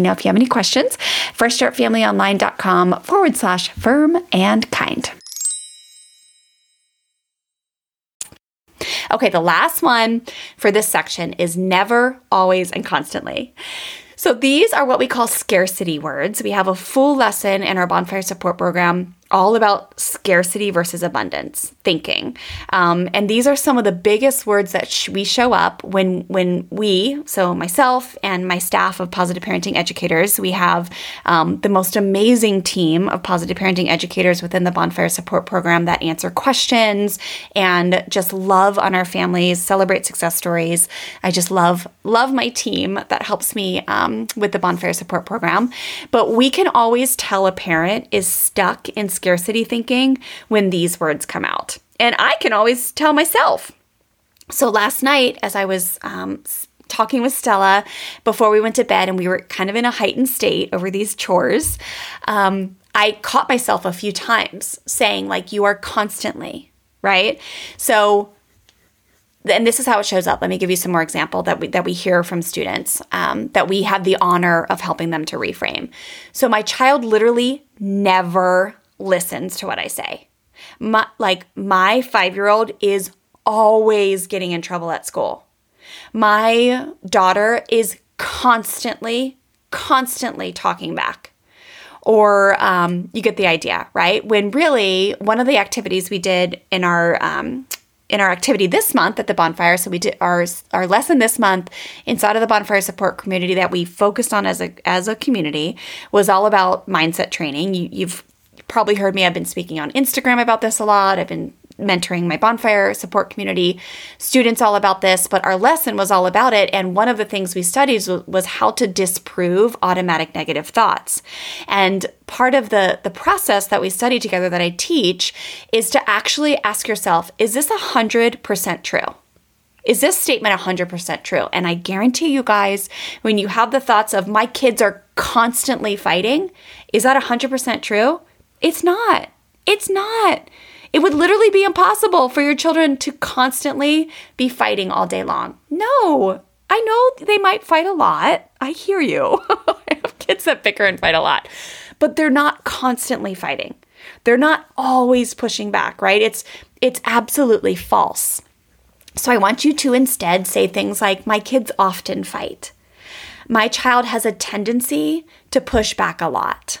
know if you have any questions. FreshStartFamilyOnline.com forward slash firm and kind. Okay, the last one for this section is never, always, and constantly. So these are what we call scarcity words. We have a full lesson in our bonfire support program all about scarcity versus abundance thinking. Um, and these are some of the biggest words that sh- we show up when when we, so myself and my staff of positive parenting educators, we have um, the most amazing team of positive parenting educators within the Bonfire Support Program that answer questions and just love on our families, celebrate success stories. I just love love my team that helps me um, with the Bonfire Support Program. But we can always tell a parent is stuck in scarcity thinking when these words come out. And I can always tell myself. So last night, as I was um, talking with Stella before we went to bed, and we were kind of in a heightened state over these chores, um, I caught myself a few times saying, like, you are constantly, right? So, and this is how it shows up. Let me give you some more example that we that we hear from students um, that we have the honor of helping them to reframe. So my child literally never listens to what I say. My, like my five year old is always getting in trouble at school. My daughter is constantly, constantly talking back. Or um, you get the idea, right? When really one of the activities we did in our um, in our activity this month at the bonfire. So we did our our lesson this month inside of the bonfire support community that we focused on as a as a community was all about mindset training. You, you've probably heard me. I've been speaking on Instagram about this a lot. I've been mentoring my bonfire support community students all about this, but our lesson was all about it. And one of the things we studied was how to disprove automatic negative thoughts. And part of the, the process that we study together that I teach is to actually ask yourself, is this 100% true? Is this statement 100% true? And I guarantee you guys, when you have the thoughts of my kids are constantly fighting, is that 100% true? It's not. It's not. It would literally be impossible for your children to constantly be fighting all day long. No, I know they might fight a lot. I hear you. I have kids that bicker and fight a lot, but they're not constantly fighting. They're not always pushing back, right? It's it's absolutely false. So I want you to instead say things like my kids often fight. My child has a tendency to push back a lot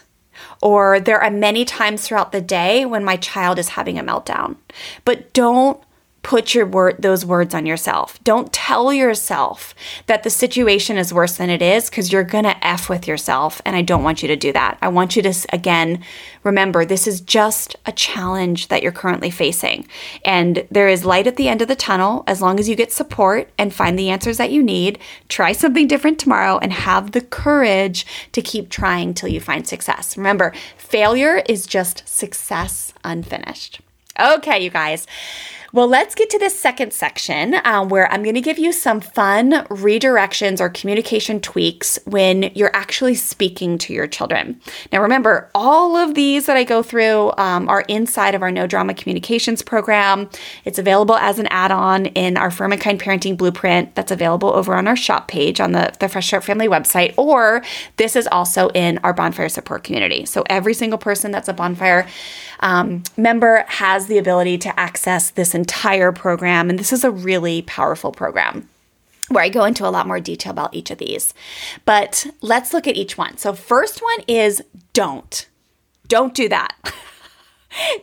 or there are many times throughout the day when my child is having a meltdown. But don't put your word those words on yourself. Don't tell yourself that the situation is worse than it is because you're going to f with yourself and I don't want you to do that. I want you to again remember this is just a challenge that you're currently facing and there is light at the end of the tunnel as long as you get support and find the answers that you need. Try something different tomorrow and have the courage to keep trying till you find success. Remember, failure is just success unfinished. Okay, you guys. Well, let's get to this second section uh, where I'm going to give you some fun redirections or communication tweaks when you're actually speaking to your children. Now, remember, all of these that I go through um, are inside of our No Drama Communications program. It's available as an add on in our Firm and Kind Parenting Blueprint that's available over on our shop page on the, the Fresh Start Family website, or this is also in our Bonfire Support community. So every single person that's a Bonfire um, member has the ability to access this entire program. And this is a really powerful program where I go into a lot more detail about each of these. But let's look at each one. So, first one is don't. Don't do that.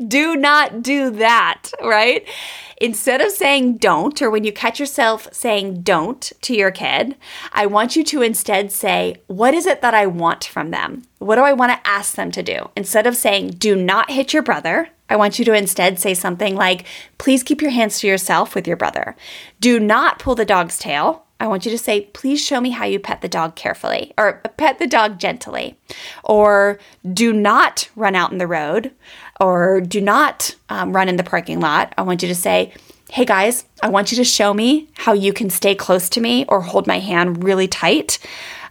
do not do that, right? Instead of saying don't, or when you catch yourself saying don't to your kid, I want you to instead say, What is it that I want from them? What do I want to ask them to do? Instead of saying, Do not hit your brother, I want you to instead say something like, Please keep your hands to yourself with your brother. Do not pull the dog's tail. I want you to say, please show me how you pet the dog carefully or pet the dog gently. Or do not run out in the road or do not um, run in the parking lot. I want you to say, hey guys, I want you to show me how you can stay close to me or hold my hand really tight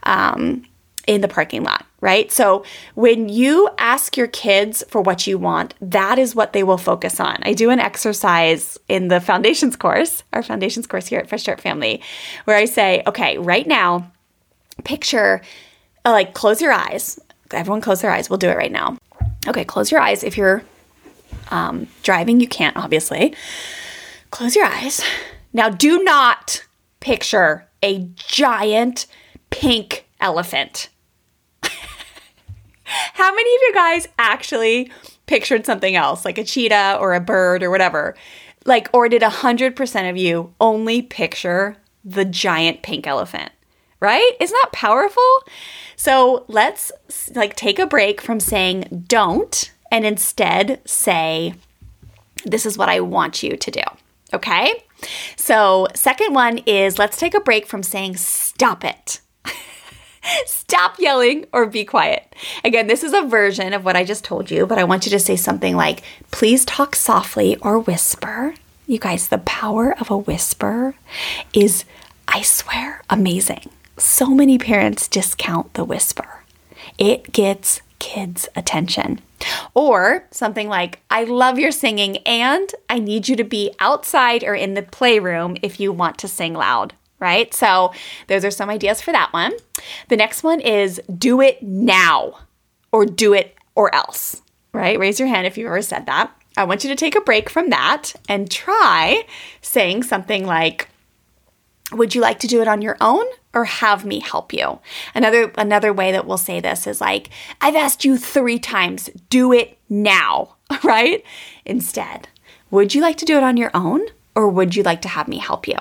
um, in the parking lot, right? So when you ask your kids for what you want, that is what they will focus on. I do an exercise in the foundations course, our foundations course here at Fresh Start Family, where I say, okay, right now, picture, uh, like, close your eyes. Everyone close their eyes. We'll do it right now. Okay, close your eyes. If you're um, driving, you can't, obviously. Close your eyes. Now, do not picture a giant pink elephant. How many of you guys actually pictured something else, like a cheetah or a bird or whatever? Like, or did 100% of you only picture the giant pink elephant? Right? Isn't that powerful? So let's like take a break from saying don't and instead say, this is what I want you to do. Okay? So, second one is let's take a break from saying stop it. Stop yelling or be quiet. Again, this is a version of what I just told you, but I want you to say something like, please talk softly or whisper. You guys, the power of a whisper is, I swear, amazing. So many parents discount the whisper. It gets kids' attention. Or something like, I love your singing and I need you to be outside or in the playroom if you want to sing loud right? So those are some ideas for that one. The next one is do it now or do it or else, right? Raise your hand if you've ever said that. I want you to take a break from that and try saying something like, would you like to do it on your own or have me help you? Another another way that we'll say this is like, I've asked you 3 times, do it now, right? Instead, would you like to do it on your own or would you like to have me help you?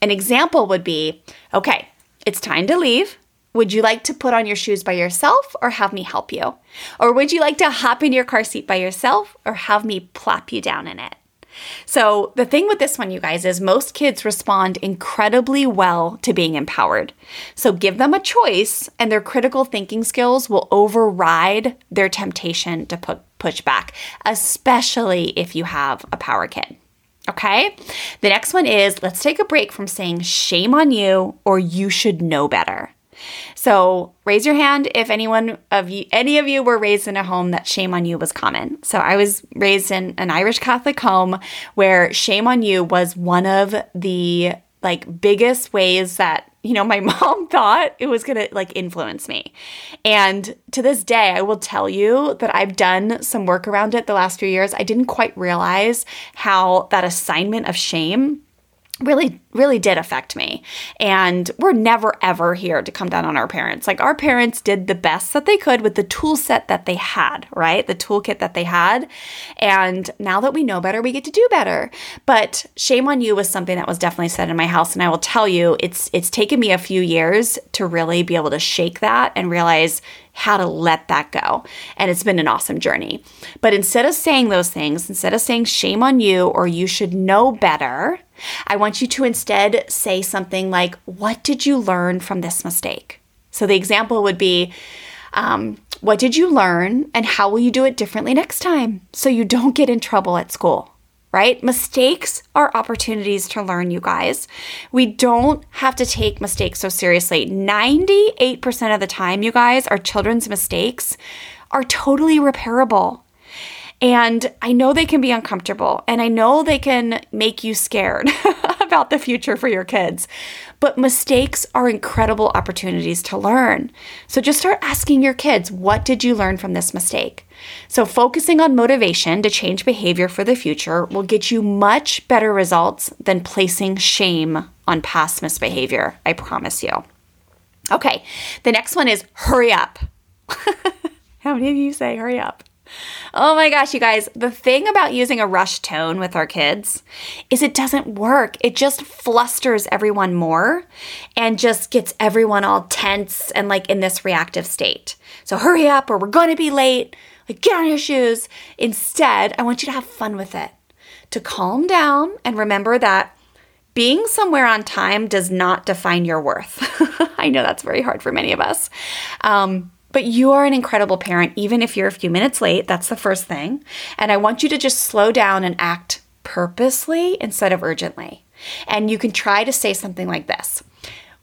An example would be okay, it's time to leave. Would you like to put on your shoes by yourself or have me help you? Or would you like to hop in your car seat by yourself or have me plop you down in it? So, the thing with this one, you guys, is most kids respond incredibly well to being empowered. So, give them a choice, and their critical thinking skills will override their temptation to put, push back, especially if you have a power kid. Okay. The next one is let's take a break from saying shame on you or you should know better. So raise your hand if anyone of you, any of you were raised in a home that shame on you was common. So I was raised in an Irish Catholic home where shame on you was one of the like biggest ways that you know my mom thought it was going to like influence me and to this day i will tell you that i've done some work around it the last few years i didn't quite realize how that assignment of shame really really did affect me. And we're never ever here to come down on our parents. Like our parents did the best that they could with the tool set that they had right? The toolkit that they had. And now that we know better we get to do better. But shame on you was something that was definitely said in my house. And i will tell you it's it's taken me a few years to really be able to shake that and realize how to let that go. And it's been an awesome journey. But instead of saying those things, instead of saying shame on you or you should know better, I want you to instead say something like, What did you learn from this mistake? So the example would be, um, What did you learn and how will you do it differently next time so you don't get in trouble at school? Right? Mistakes are opportunities to learn, you guys. We don't have to take mistakes so seriously. 98% of the time, you guys, our children's mistakes are totally repairable. And I know they can be uncomfortable and I know they can make you scared about the future for your kids. But mistakes are incredible opportunities to learn. So just start asking your kids, what did you learn from this mistake? So focusing on motivation to change behavior for the future will get you much better results than placing shame on past misbehavior. I promise you. Okay, the next one is hurry up. How many of you say hurry up? Oh my gosh, you guys, the thing about using a rush tone with our kids is it doesn't work. It just flusters everyone more and just gets everyone all tense and like in this reactive state. So hurry up or we're going to be late. Like get on your shoes. Instead, I want you to have fun with it. To calm down and remember that being somewhere on time does not define your worth. I know that's very hard for many of us. Um, but you are an incredible parent, even if you're a few minutes late. That's the first thing. And I want you to just slow down and act purposely instead of urgently. And you can try to say something like this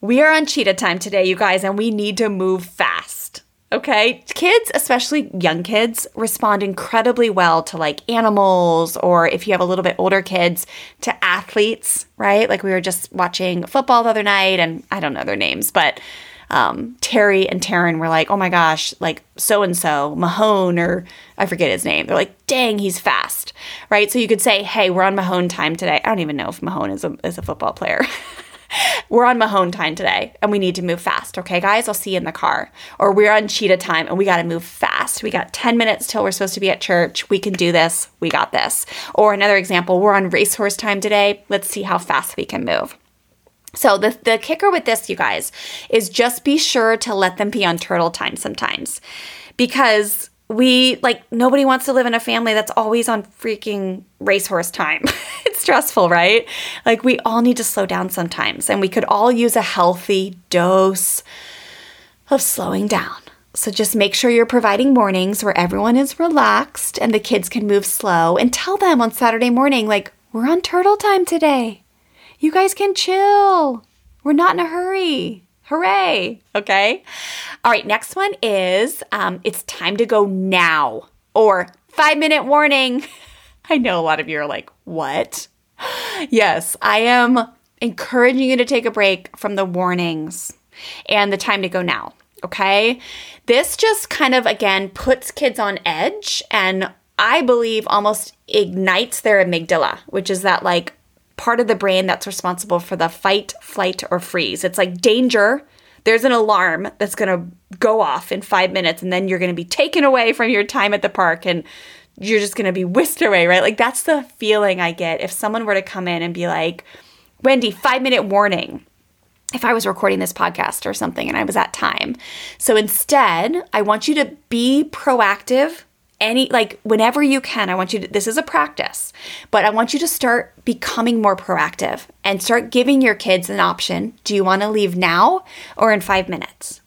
We are on cheetah time today, you guys, and we need to move fast. Okay. Kids, especially young kids, respond incredibly well to like animals, or if you have a little bit older kids, to athletes, right? Like we were just watching football the other night, and I don't know their names, but um, Terry and Taryn were like, oh my gosh, like so and so, Mahone, or I forget his name. They're like, dang, he's fast, right? So you could say, hey, we're on Mahone time today. I don't even know if Mahone is a, is a football player. we're on Mahone time today and we need to move fast. Okay, guys, I'll see you in the car. Or we're on cheetah time and we got to move fast. We got 10 minutes till we're supposed to be at church. We can do this. We got this. Or another example, we're on racehorse time today. Let's see how fast we can move. So the the kicker with this, you guys, is just be sure to let them be on turtle time sometimes. Because we like nobody wants to live in a family that's always on freaking racehorse time. it's stressful, right? Like we all need to slow down sometimes and we could all use a healthy dose of slowing down. So just make sure you're providing mornings where everyone is relaxed and the kids can move slow and tell them on Saturday morning like we're on turtle time today. You guys can chill. We're not in a hurry. Hooray. Okay. All right. Next one is um, it's time to go now or five minute warning. I know a lot of you are like, what? Yes, I am encouraging you to take a break from the warnings and the time to go now. Okay. This just kind of, again, puts kids on edge and I believe almost ignites their amygdala, which is that like part of the brain that's responsible for the fight, flight, or freeze. It's like danger. There's an alarm that's going to go off in five minutes, and then you're going to be taken away from your time at the park and you're just going to be whisked away, right? Like, that's the feeling I get if someone were to come in and be like, Wendy, five minute warning if I was recording this podcast or something and I was at time. So instead, I want you to be proactive any like whenever you can i want you to this is a practice but i want you to start becoming more proactive and start giving your kids an option. Do you want to leave now or in 5 minutes?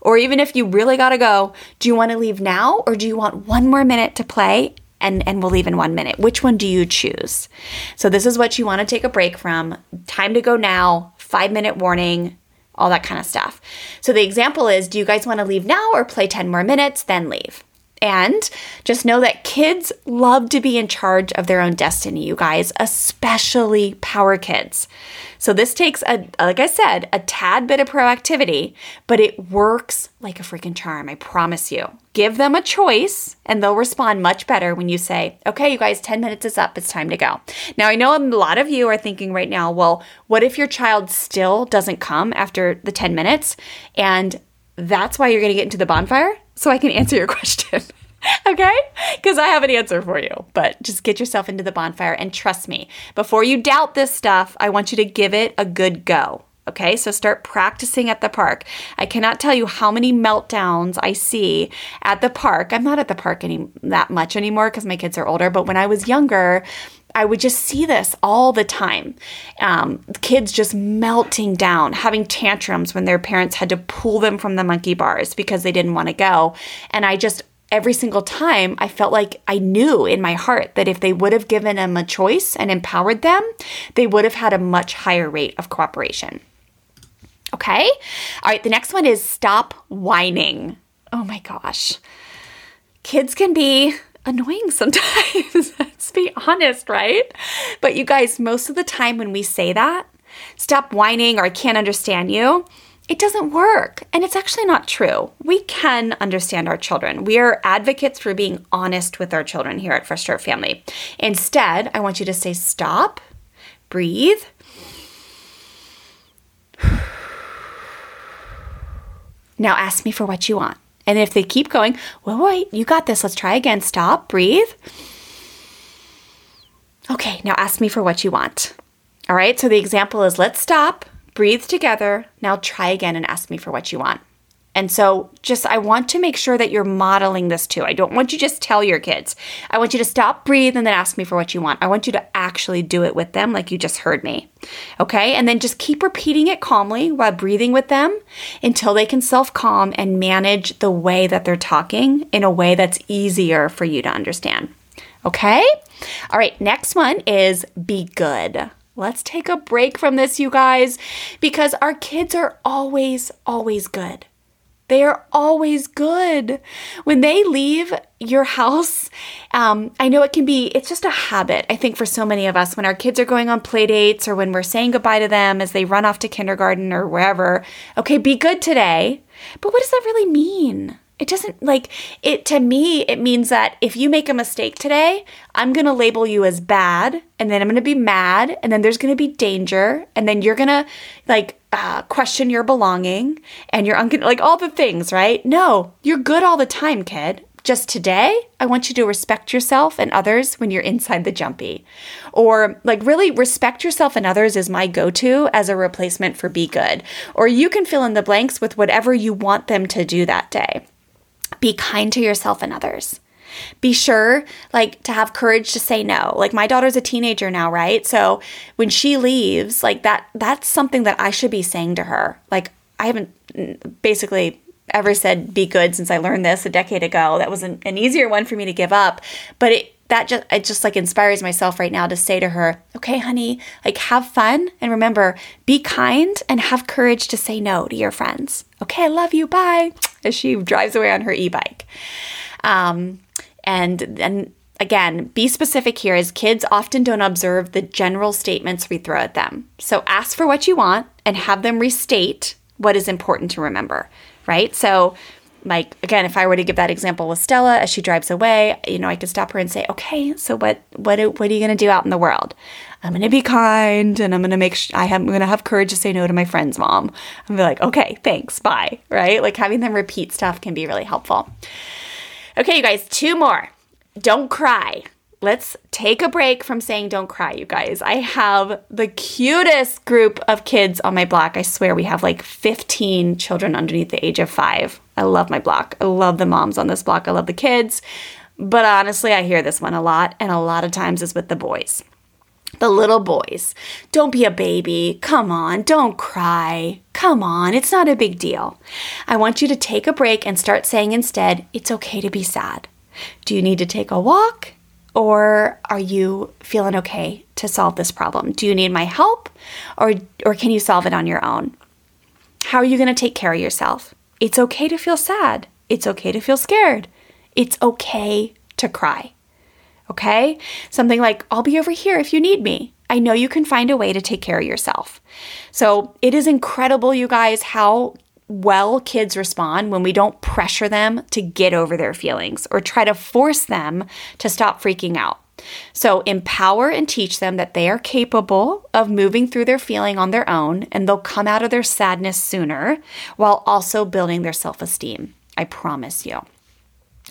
Or even if you really got to go do you want to leave now or do you want one more minute to play and and we'll leave in 1 minute? Which one do you choose? So this is what you want to take a break from. Time to go now 5 minute warning all that kind of stuff. So the example is do you guys want to leave now or play 10 more minutes then leave and just know that kids love to be in charge of their own destiny, you guys, especially power kids. So this takes a like I said, a tad bit of proactivity, but it works like a freaking charm, I promise you. Give them a choice and they'll respond much better when you say, "Okay, you guys, 10 minutes is up. It's time to go." Now, I know a lot of you are thinking right now, "Well, what if your child still doesn't come after the 10 minutes?" And that's why you're going to get into the bonfire? So I can answer your question. okay? Because I have an answer for you. But just get yourself into the bonfire and trust me, before you doubt this stuff, I want you to give it a good go. Okay, so start practicing at the park. I cannot tell you how many meltdowns I see at the park. I'm not at the park any that much anymore because my kids are older. But when I was younger, I would just see this all the time. Um, kids just melting down, having tantrums when their parents had to pull them from the monkey bars because they didn't want to go. And I just, every single time, I felt like I knew in my heart that if they would have given them a choice and empowered them, they would have had a much higher rate of cooperation. Okay? All right, the next one is stop whining. Oh my gosh. Kids can be annoying sometimes. Let's be honest, right? But you guys, most of the time when we say that, stop whining or I can't understand you, it doesn't work. And it's actually not true. We can understand our children. We are advocates for being honest with our children here at Fresh Start Family. Instead, I want you to say stop, breathe. Now ask me for what you want. And if they keep going, well, wait, you got this. Let's try again. Stop, breathe. Okay, now ask me for what you want. All right, so the example is let's stop, breathe together. Now try again and ask me for what you want. And so, just I want to make sure that you're modeling this too. I don't want you just tell your kids. I want you to stop, breathe, and then ask me for what you want. I want you to actually do it with them, like you just heard me. Okay? And then just keep repeating it calmly while breathing with them until they can self calm and manage the way that they're talking in a way that's easier for you to understand. Okay? All right, next one is be good. Let's take a break from this, you guys, because our kids are always, always good. They are always good. When they leave your house, um, I know it can be, it's just a habit, I think, for so many of us. When our kids are going on play dates or when we're saying goodbye to them as they run off to kindergarten or wherever, okay, be good today. But what does that really mean? It doesn't like it to me, it means that if you make a mistake today, I'm going to label you as bad and then I'm going to be mad and then there's going to be danger and then you're going to like uh, question your belonging and you're un- like all the things, right? No, you're good all the time, kid. just today, I want you to respect yourself and others when you're inside the jumpy. Or, like, really respect yourself and others is my go to as a replacement for be good. Or you can fill in the blanks with whatever you want them to do that day. Be kind to yourself and others. Be sure like to have courage to say no. Like my daughter's a teenager now, right? So when she leaves, like that that's something that I should be saying to her. Like I haven't basically ever said be good since I learned this a decade ago. That was an, an easier one for me to give up, but it that just it just like inspires myself right now to say to her, "Okay, honey, like have fun and remember, be kind and have courage to say no to your friends." Okay, I love you. Bye. As she drives away on her e-bike. Um, and and again, be specific here as kids often don't observe the general statements we throw at them. So ask for what you want and have them restate what is important to remember, right? So like again, if I were to give that example with Stella as she drives away, you know, I could stop her and say, "Okay, so what what what are you going to do out in the world? I'm going to be kind and I'm going to make sh- I am going to have courage to say no to my friend's mom." And be like, "Okay, thanks, bye." Right? Like having them repeat stuff can be really helpful. Okay, you guys, two more. Don't cry. Let's take a break from saying don't cry, you guys. I have the cutest group of kids on my block. I swear we have like 15 children underneath the age of five. I love my block. I love the moms on this block. I love the kids. But honestly, I hear this one a lot, and a lot of times it's with the boys. The little boys. Don't be a baby. Come on, don't cry. Come on, it's not a big deal. I want you to take a break and start saying instead, it's okay to be sad. Do you need to take a walk? Or are you feeling okay to solve this problem? Do you need my help? Or, or can you solve it on your own? How are you going to take care of yourself? It's okay to feel sad. It's okay to feel scared. It's okay to cry. Okay? Something like, I'll be over here if you need me. I know you can find a way to take care of yourself. So it is incredible, you guys, how well kids respond when we don't pressure them to get over their feelings or try to force them to stop freaking out. So, empower and teach them that they are capable of moving through their feeling on their own and they'll come out of their sadness sooner while also building their self esteem. I promise you.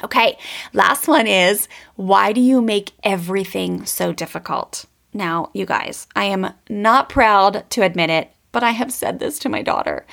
Okay, last one is why do you make everything so difficult? Now, you guys, I am not proud to admit it, but I have said this to my daughter.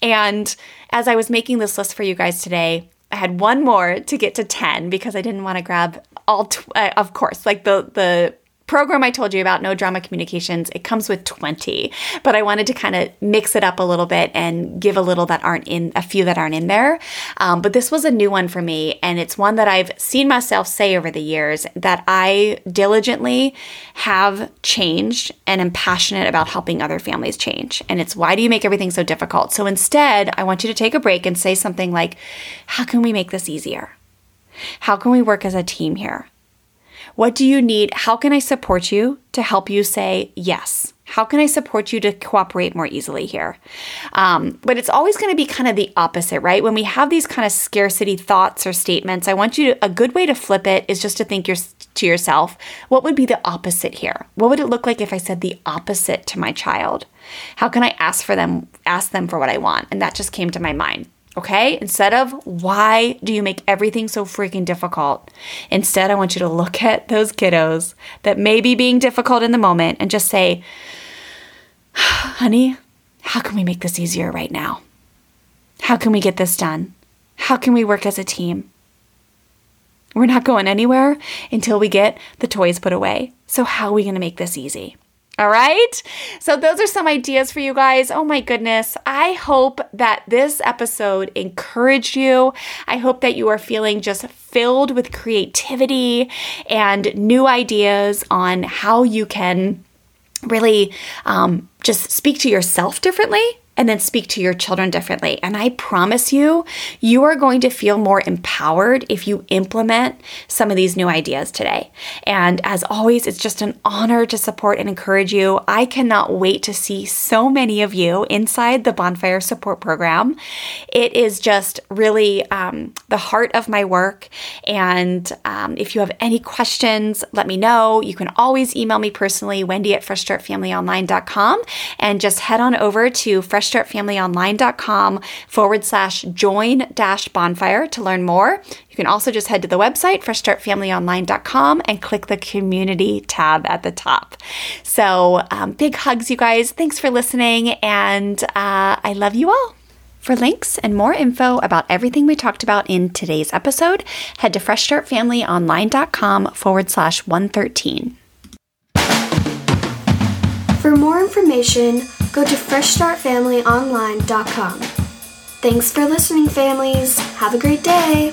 And as I was making this list for you guys today, I had one more to get to 10 because I didn't want to grab all tw- uh, of course like the the program I told you about, No Drama Communications, it comes with 20, but I wanted to kind of mix it up a little bit and give a little that aren't in, a few that aren't in there. Um, but this was a new one for me, and it's one that I've seen myself say over the years that I diligently have changed and am passionate about helping other families change. And it's why do you make everything so difficult? So instead, I want you to take a break and say something like, How can we make this easier? How can we work as a team here? What do you need? How can I support you to help you say yes? How can I support you to cooperate more easily here? Um, but it's always going to be kind of the opposite, right? When we have these kind of scarcity thoughts or statements, I want you to, a good way to flip it is just to think your, to yourself, what would be the opposite here? What would it look like if I said the opposite to my child? How can I ask for them, ask them for what I want? And that just came to my mind. Okay? Instead of why do you make everything so freaking difficult? Instead, I want you to look at those kiddos that may be being difficult in the moment and just say, honey, how can we make this easier right now? How can we get this done? How can we work as a team? We're not going anywhere until we get the toys put away. So, how are we going to make this easy? All right. So, those are some ideas for you guys. Oh my goodness. I hope that this episode encouraged you. I hope that you are feeling just filled with creativity and new ideas on how you can really um, just speak to yourself differently and then speak to your children differently. And I promise you, you are going to feel more empowered if you implement some of these new ideas today. And as always, it's just an honor to support and encourage you. I cannot wait to see so many of you inside the Bonfire Support Program. It is just really um, the heart of my work. And um, if you have any questions, let me know. You can always email me personally, Wendy at FreshStartFamilyOnline.com, and just head on over to Fresh freshstartfamilyonline.com forward slash join dash bonfire to learn more. You can also just head to the website, freshstartfamilyonline.com, and click the community tab at the top. So, um, big hugs, you guys. Thanks for listening, and uh, I love you all. For links and more info about everything we talked about in today's episode, head to freshstartfamilyonline.com forward slash 113. For more information, go to freshstartfamilyonline.com. Thanks for listening, families. Have a great day.